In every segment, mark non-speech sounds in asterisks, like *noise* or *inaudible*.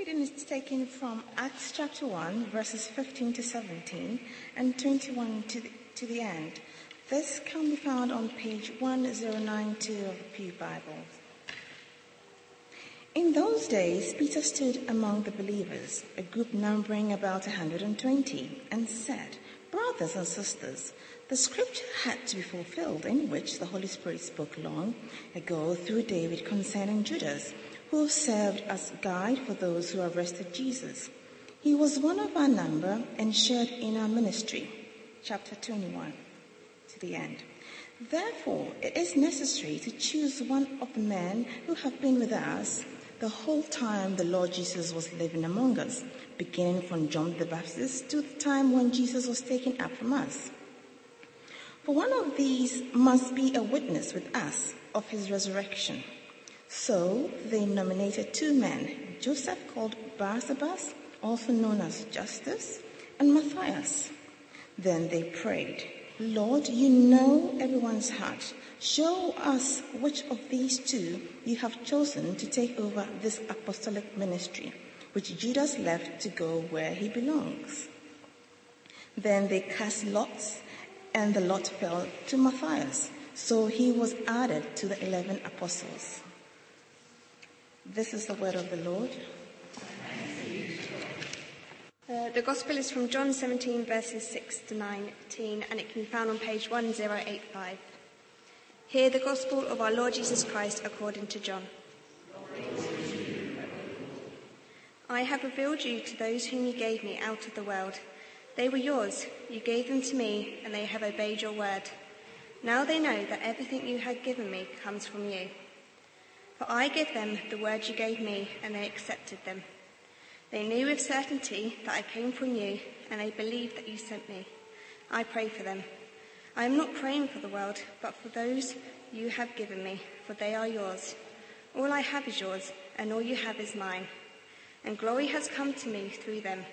reading is taken from Acts chapter 1, verses 15 to 17 and 21 to the, to the end. This can be found on page 1092 of the Pew Bible. In those days, Peter stood among the believers, a group numbering about 120, and said, Brothers and sisters, the scripture had to be fulfilled in which the Holy Spirit spoke long ago through David concerning Judas who served as guide for those who arrested Jesus. He was one of our number and shared in our ministry. Chapter 21 to the end. Therefore, it is necessary to choose one of the men who have been with us the whole time the Lord Jesus was living among us, beginning from John the Baptist to the time when Jesus was taken up from us. For one of these must be a witness with us of his resurrection. So they nominated two men, Joseph called Barsabas, also known as Justus, and Matthias. Then they prayed, Lord, you know everyone's heart. Show us which of these two you have chosen to take over this apostolic ministry, which Judas left to go where he belongs. Then they cast lots, and the lot fell to Matthias. So he was added to the eleven apostles. This is the word of the Lord. Uh, the Gospel is from John 17, verses 6 to 19, and it can be found on page 1085. Hear the Gospel of our Lord Jesus Christ according to John. I have revealed you to those whom you gave me out of the world. They were yours. You gave them to me, and they have obeyed your word. Now they know that everything you have given me comes from you. For I gave them the words you gave me, and they accepted them. They knew with certainty that I came from you, and they believed that you sent me. I pray for them. I am not praying for the world, but for those you have given me, for they are yours. All I have is yours, and all you have is mine. And glory has come to me through them.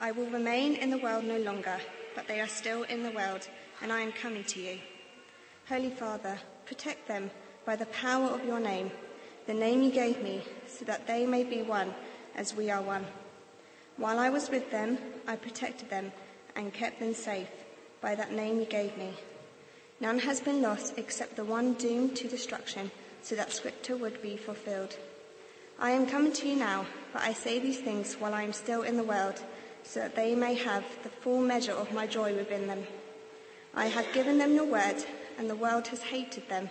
I will remain in the world no longer, but they are still in the world, and I am coming to you. Holy Father, protect them by the power of your name, the name you gave me, so that they may be one as we are one. While I was with them, I protected them and kept them safe by that name you gave me. None has been lost except the one doomed to destruction, so that scripture would be fulfilled. I am coming to you now, but I say these things while I am still in the world, so that they may have the full measure of my joy within them. I have given them your word, and the world has hated them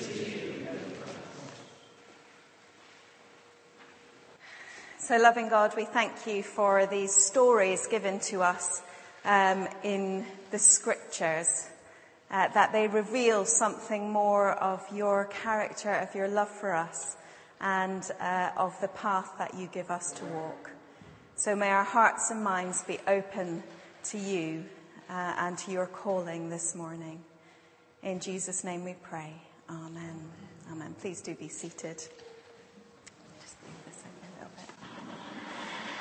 So, loving God, we thank you for these stories given to us um, in the scriptures, uh, that they reveal something more of your character, of your love for us, and uh, of the path that you give us to walk. So, may our hearts and minds be open to you uh, and to your calling this morning. In Jesus' name we pray. Amen. Amen. Please do be seated.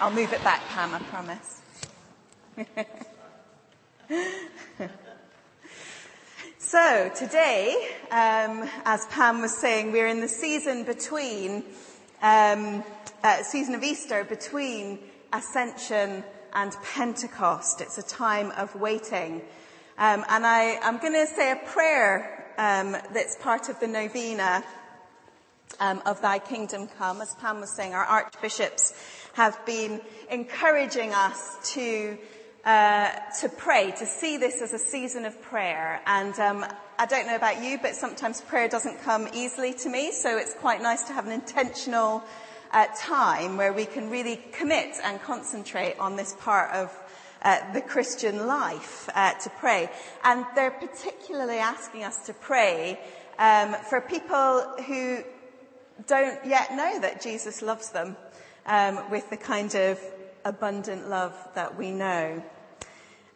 I'll move it back, Pam, I promise. *laughs* so today, um, as Pam was saying, we're in the season between, um, uh, season of Easter between Ascension and Pentecost. It's a time of waiting. Um, and I, am going to say a prayer um, that's part of the novena um, of Thy Kingdom Come. As Pam was saying, our archbishops have been encouraging us to uh, to pray, to see this as a season of prayer. And um, I don't know about you, but sometimes prayer doesn't come easily to me, so it's quite nice to have an intentional uh, time where we can really commit and concentrate on this part of uh, the Christian life uh, to pray. And they're particularly asking us to pray um, for people who don't yet know that Jesus loves them. Um, with the kind of abundant love that we know.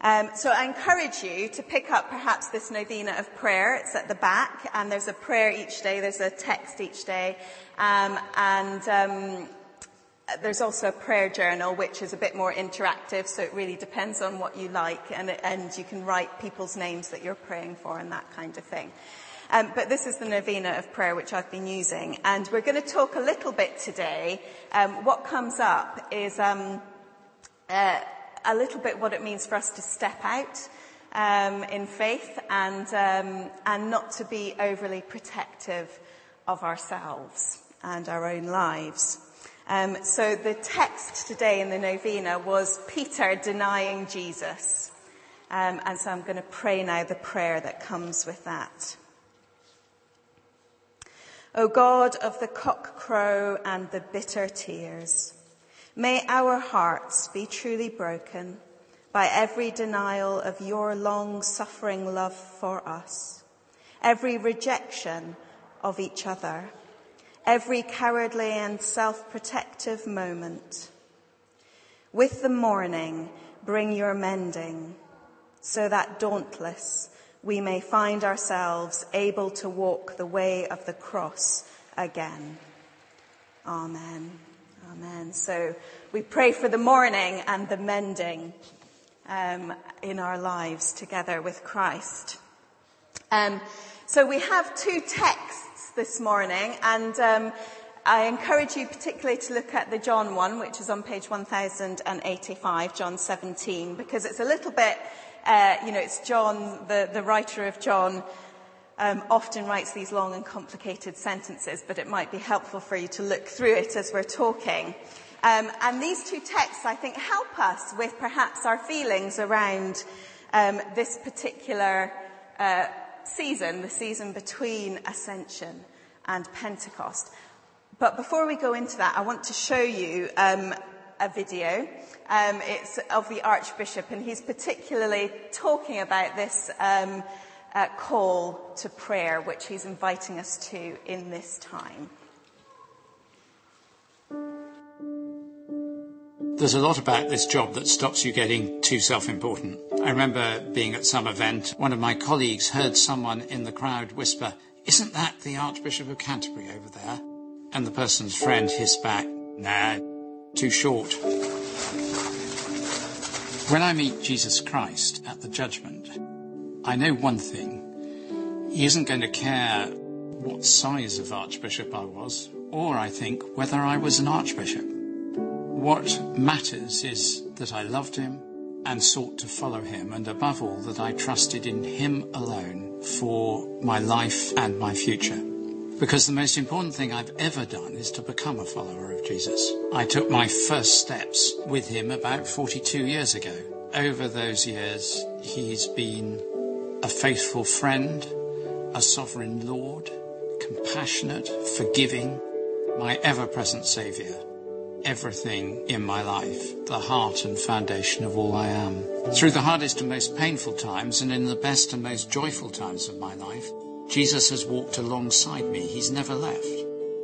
Um, so I encourage you to pick up perhaps this novena of prayer. It's at the back, and there's a prayer each day. There's a text each day, um, and um, there's also a prayer journal, which is a bit more interactive. So it really depends on what you like, and, and you can write people's names that you're praying for and that kind of thing. Um, but this is the novena of prayer which I've been using, and we're going to talk a little bit today. Um, what comes up is um, uh, a little bit what it means for us to step out um, in faith and, um, and not to be overly protective of ourselves and our own lives. Um, so the text today in the novena was Peter denying Jesus. Um, and so I'm going to pray now the prayer that comes with that. O God of the cock crow and the bitter tears, May our hearts be truly broken by every denial of your long suffering love for us, every rejection of each other, every cowardly and self-protective moment. With the morning, bring your mending so that dauntless we may find ourselves able to walk the way of the cross again. Amen. Amen. So we pray for the morning and the mending um, in our lives together with Christ. Um, so we have two texts this morning, and um, I encourage you particularly to look at the John one, which is on page 1085, John 17, because it's a little bit, uh, you know, it's John, the, the writer of John, um, often writes these long and complicated sentences, but it might be helpful for you to look through it as we're talking. Um, and these two texts, I think, help us with perhaps our feelings around um, this particular uh, season, the season between Ascension and Pentecost. But before we go into that, I want to show you um, a video. Um, it's of the Archbishop, and he's particularly talking about this um, uh, call to prayer, which he's inviting us to in this time. There's a lot about this job that stops you getting too self-important. I remember being at some event, one of my colleagues heard someone in the crowd whisper, isn't that the Archbishop of Canterbury over there? And the person's friend hissed back, nah, too short. When I meet Jesus Christ at the judgment, I know one thing. He isn't going to care what size of archbishop I was, or I think whether I was an archbishop. What matters is that I loved him and sought to follow him, and above all, that I trusted in him alone for my life and my future. Because the most important thing I've ever done is to become a follower of Jesus. I took my first steps with him about 42 years ago. Over those years, he's been a faithful friend, a sovereign Lord, compassionate, forgiving, my ever-present Saviour, everything in my life, the heart and foundation of all I am. Through the hardest and most painful times and in the best and most joyful times of my life, Jesus has walked alongside me. He's never left,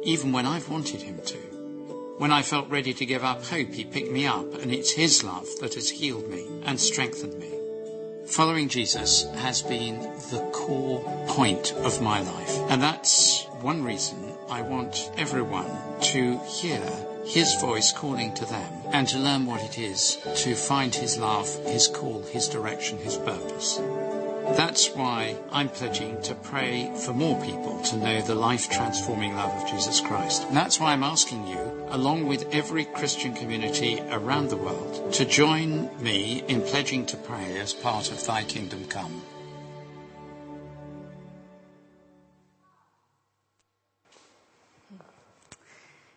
even when I've wanted him to. When I felt ready to give up hope, he picked me up, and it's his love that has healed me and strengthened me. Following Jesus has been the core point of my life. And that's one reason I want everyone to hear his voice calling to them and to learn what it is to find his love, his call, his direction, his purpose. That's why I'm pledging to pray for more people to know the life transforming love of Jesus Christ. And that's why I'm asking you, along with every Christian community around the world, to join me in pledging to pray as part of Thy Kingdom Come.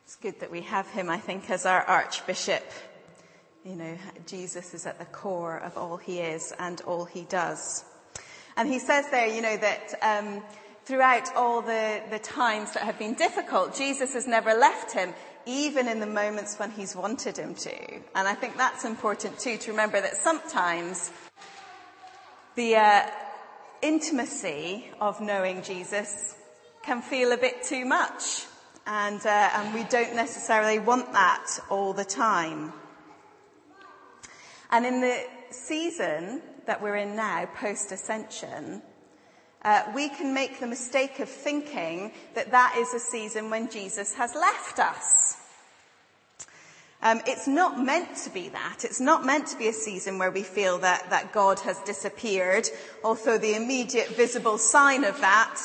It's good that we have him, I think, as our Archbishop. You know, Jesus is at the core of all he is and all he does. And he says there, you know, that um, throughout all the, the times that have been difficult, Jesus has never left him, even in the moments when he's wanted him to. And I think that's important too, to remember that sometimes the uh, intimacy of knowing Jesus can feel a bit too much. And, uh, and we don't necessarily want that all the time. And in the season that we're in now, post-ascension, uh, we can make the mistake of thinking that that is a season when Jesus has left us. Um, it's not meant to be that. It's not meant to be a season where we feel that, that God has disappeared, although the immediate visible sign of that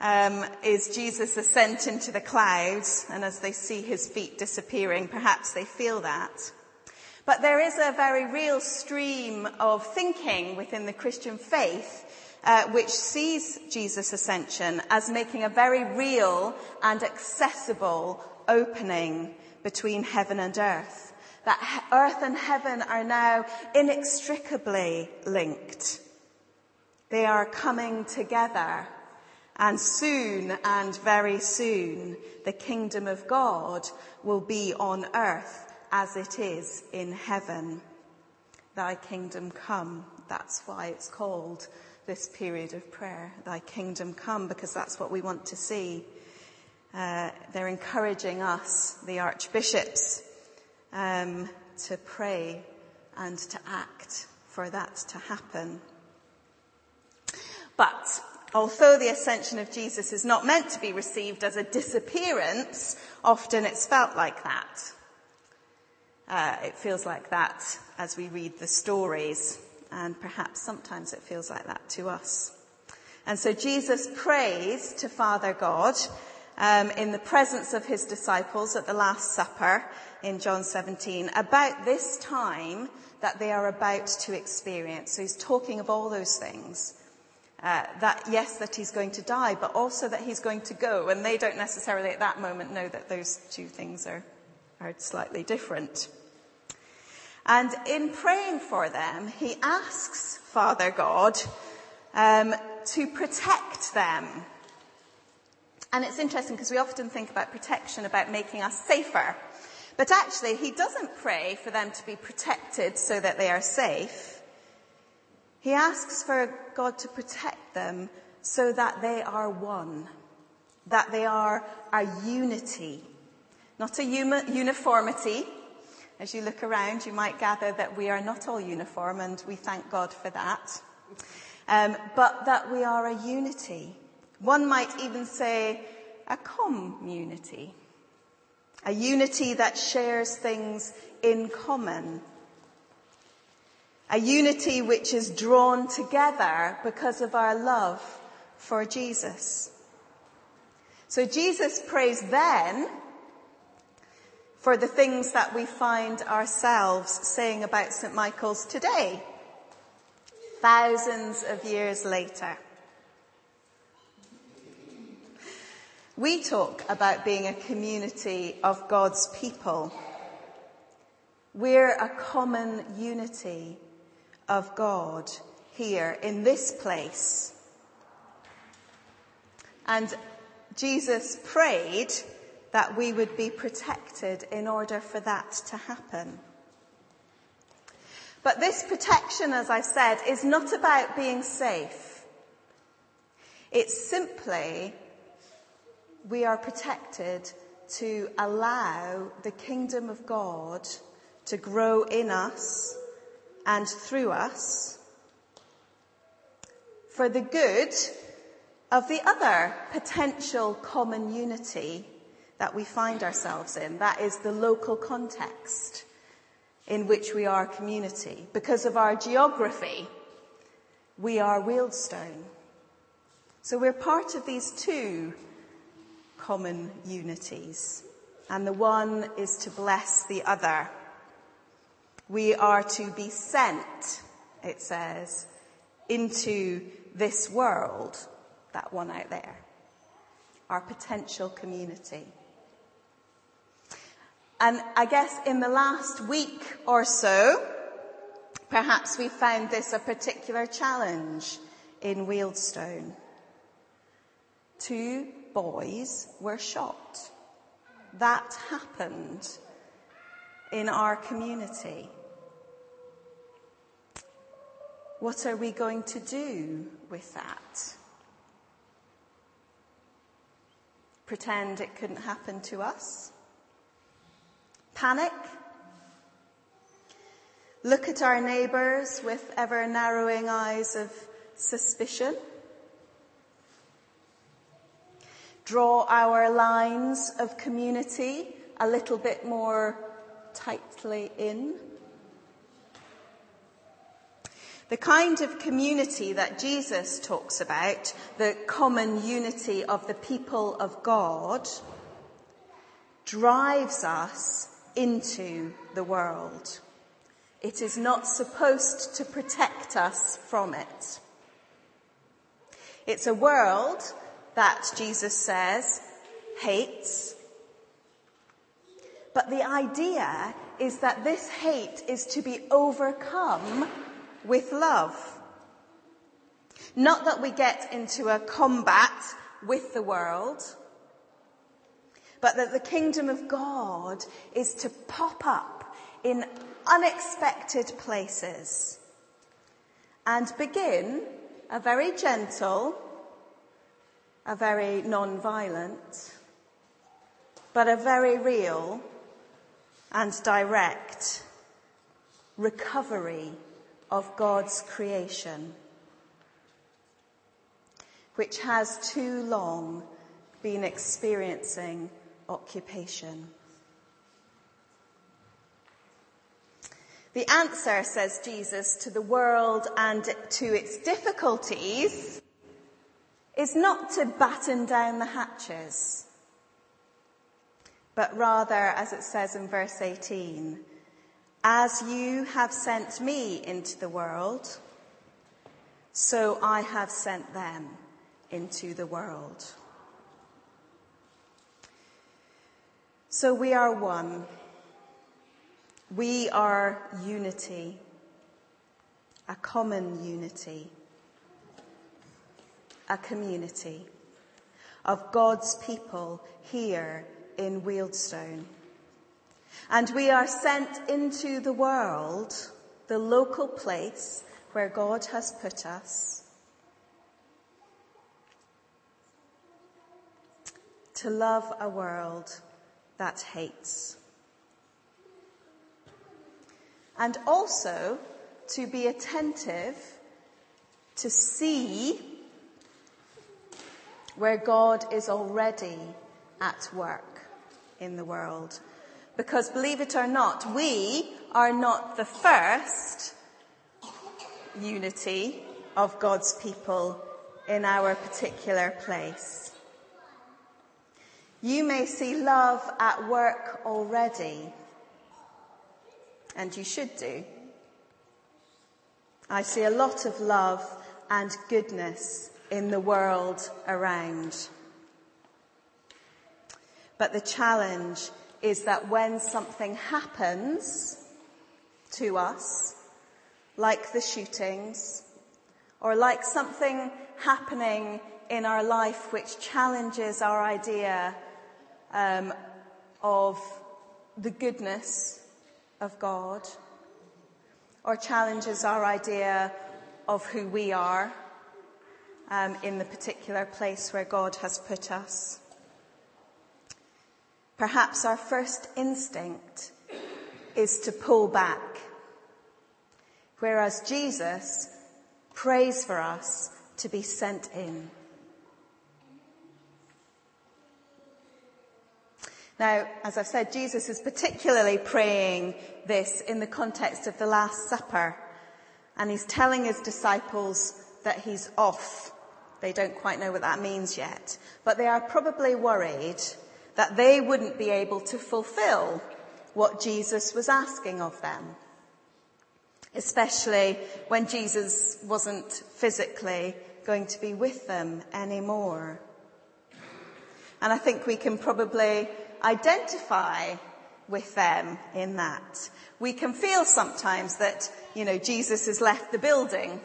um, is Jesus' ascent into the clouds, and as they see his feet disappearing, perhaps they feel that. But there is a very real stream of thinking within the Christian faith uh, which sees Jesus' ascension as making a very real and accessible opening between heaven and earth. That earth and heaven are now inextricably linked. They are coming together and soon and very soon the kingdom of God will be on earth as it is in heaven. Thy kingdom come. That's why it's called this period of prayer. Thy kingdom come because that's what we want to see. Uh, they're encouraging us, the archbishops, um, to pray and to act for that to happen. But Although the ascension of Jesus is not meant to be received as a disappearance, often it's felt like that. Uh, it feels like that as we read the stories, and perhaps sometimes it feels like that to us. And so Jesus prays to Father God um, in the presence of his disciples at the Last Supper in John 17 about this time that they are about to experience. So he's talking of all those things. Uh, that yes, that he's going to die, but also that he's going to go. And they don't necessarily at that moment know that those two things are, are slightly different. And in praying for them, he asks Father God um, to protect them. And it's interesting because we often think about protection, about making us safer. But actually, he doesn't pray for them to be protected so that they are safe. He asks for God to protect them so that they are one, that they are a unity, not a uniformity. As you look around, you might gather that we are not all uniform, and we thank God for that. Um, but that we are a unity. One might even say a community. A unity that shares things in common a unity which is drawn together because of our love for Jesus. So Jesus prays then for the things that we find ourselves saying about St. Michael's today, thousands of years later. We talk about being a community of God's people. We're a common unity of God here in this place. And Jesus prayed that we would be protected in order for that to happen. But this protection, as I said, is not about being safe. It's simply we are protected to allow the kingdom of God to grow in us and through us for the good of the other potential common unity that we find ourselves in. That is the local context in which we are a community. Because of our geography, we are Wealdstone. So we're part of these two common unities. And the one is to bless the other. We are to be sent, it says, into this world, that one out there, our potential community. And I guess in the last week or so, perhaps we found this a particular challenge in Wealdstone. Two boys were shot. That happened in our community. What are we going to do with that? pretend it couldn't happen to us? Panic? Look at our neighbours with ever narrowing eyes of suspicion? Draw our lines of community a little bit more tightly in? The kind of community that Jesus talks about, the common unity of the people of God, drives us into the world. It is not supposed to protect us from it. It's a world that Jesus says hates. But the idea is that this hate is to be overcome with love. Not that we get into a combat with the world, but that the kingdom of God is to pop up in unexpected places and begin a very gentle, a very non-violent, but a very real and direct recovery of God's creation, which has too long been experiencing occupation. The answer, says Jesus, to the world and to its difficulties is not to batten down the hatches, but rather, as it says in verse 18, as you have sent me into the world, so I have sent them into the world. So we are one. We are unity, a common unity, a community of God's people here in Wealdstone. And we are sent into the world, the local place where God has put us, to love a world that hates. And also to be attentive to see where God is already at work in the world. Because believe it or not, we are not the first unity of God's people in our particular place. You may see love at work already, and you should do. I see a lot of love and goodness in the world around. But the challenge is that when something happens to us, like the shootings, or like something happening in our life which challenges our idea um, of the goodness of God, or challenges our idea of who we are um, in the particular place where God has put us. Perhaps our first instinct is to pull back, whereas Jesus prays for us to be sent in. Now, as I've said, Jesus is particularly praying this in the context of the Last Supper. And he's telling his disciples that he's off. They don't quite know what that means yet. But they are probably worried that they wouldn't be able to fulfill what Jesus was asking of them. Especially when Jesus wasn't physically going to be with them anymore. And I think we can probably identify with them in that. We can feel sometimes that, you know, Jesus has left the building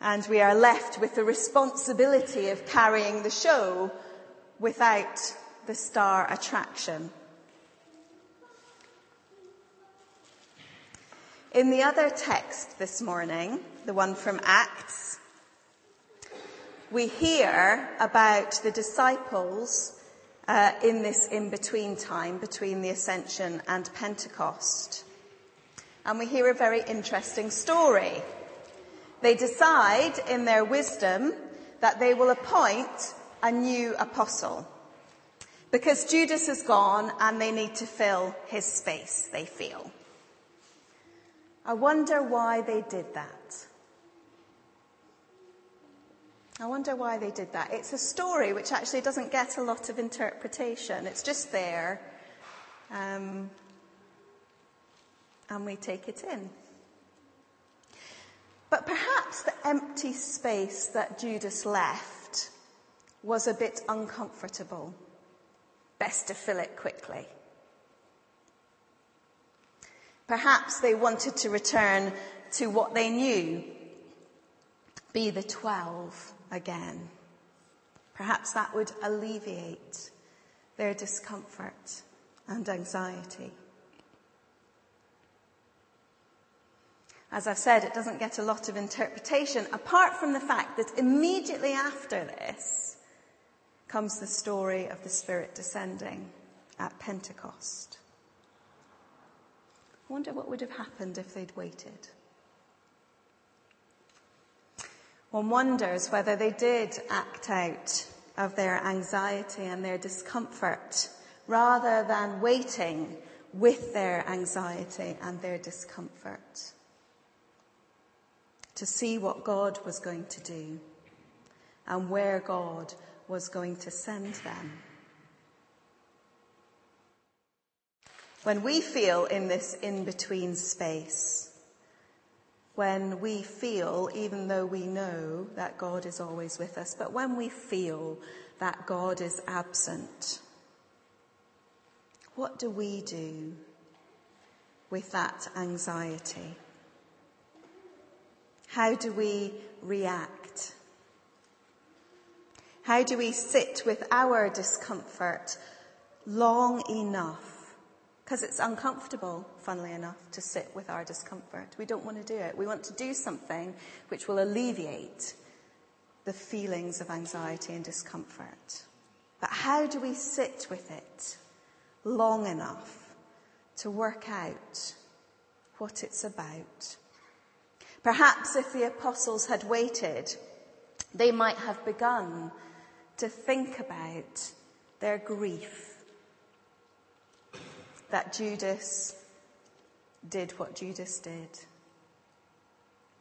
and we are left with the responsibility of carrying the show without the star attraction. In the other text this morning, the one from Acts, we hear about the disciples uh, in this in-between time between the ascension and Pentecost. And we hear a very interesting story. They decide in their wisdom that they will appoint a new apostle. Because Judas is gone and they need to fill his space, they feel. I wonder why they did that. I wonder why they did that. It's a story which actually doesn't get a lot of interpretation. It's just there. Um, and we take it in. But perhaps the empty space that Judas left was a bit uncomfortable. Best to fill it quickly. Perhaps they wanted to return to what they knew, be the twelve again. Perhaps that would alleviate their discomfort and anxiety. As I've said, it doesn't get a lot of interpretation apart from the fact that immediately after this comes the story of the Spirit descending at Pentecost. I wonder what would have happened if they'd waited. One wonders whether they did act out of their anxiety and their discomfort rather than waiting with their anxiety and their discomfort to see what God was going to do and where God was going to send them. When we feel in this in-between space, when we feel, even though we know that God is always with us, but when we feel that God is absent, what do we do with that anxiety? How do we react? How do we sit with our discomfort long enough because it's uncomfortable, funnily enough, to sit with our discomfort. We don't want to do it. We want to do something which will alleviate the feelings of anxiety and discomfort. But how do we sit with it long enough to work out what it's about? Perhaps if the apostles had waited, they might have begun to think about their grief that Judas did what Judas did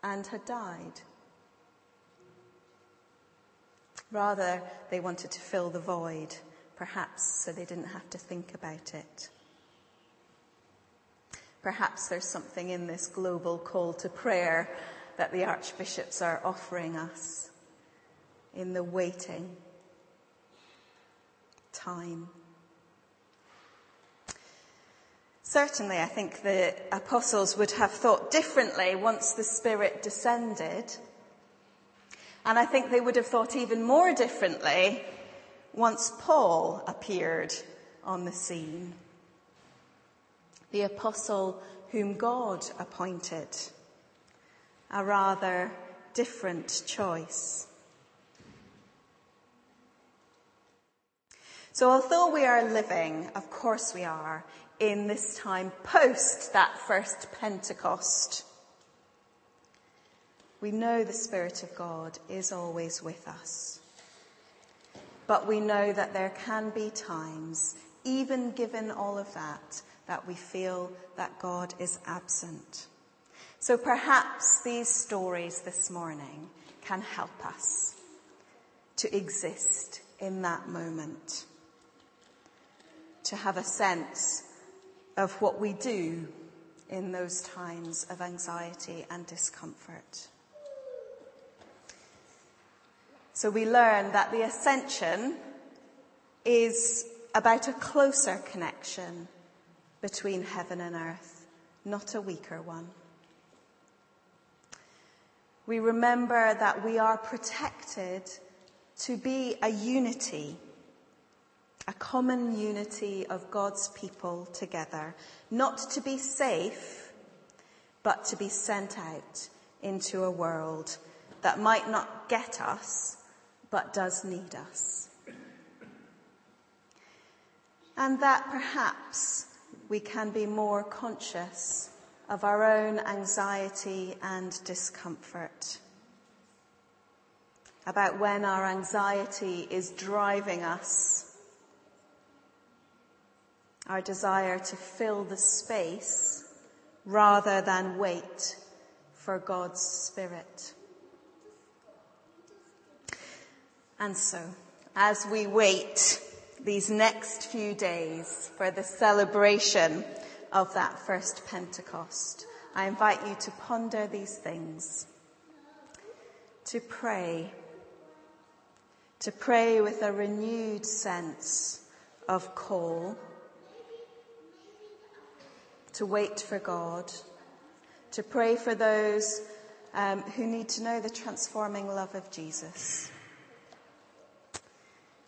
and had died. Rather, they wanted to fill the void, perhaps so they didn't have to think about it. Perhaps there's something in this global call to prayer that the archbishops are offering us in the waiting time. Certainly, I think the apostles would have thought differently once the Spirit descended. And I think they would have thought even more differently once Paul appeared on the scene. The apostle whom God appointed. A rather different choice. So although we are living, of course we are, in this time post that first Pentecost. We know the Spirit of God is always with us. But we know that there can be times, even given all of that, that we feel that God is absent. So perhaps these stories this morning can help us to exist in that moment, to have a sense of what we do in those times of anxiety and discomfort. So we learn that the ascension is about a closer connection between heaven and earth, not a weaker one. We remember that we are protected to be a unity a common unity of God's people together, not to be safe, but to be sent out into a world that might not get us, but does need us. And that perhaps we can be more conscious of our own anxiety and discomfort. About when our anxiety is driving us. Our desire to fill the space rather than wait for God's Spirit. And so, as we wait these next few days for the celebration of that first Pentecost, I invite you to ponder these things, to pray, to pray with a renewed sense of call, to wait for God, to pray for those um, who need to know the transforming love of Jesus.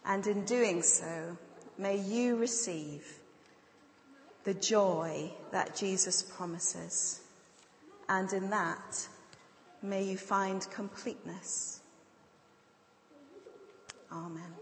And in doing so, may you receive the joy that Jesus promises. And in that, may you find completeness. Amen.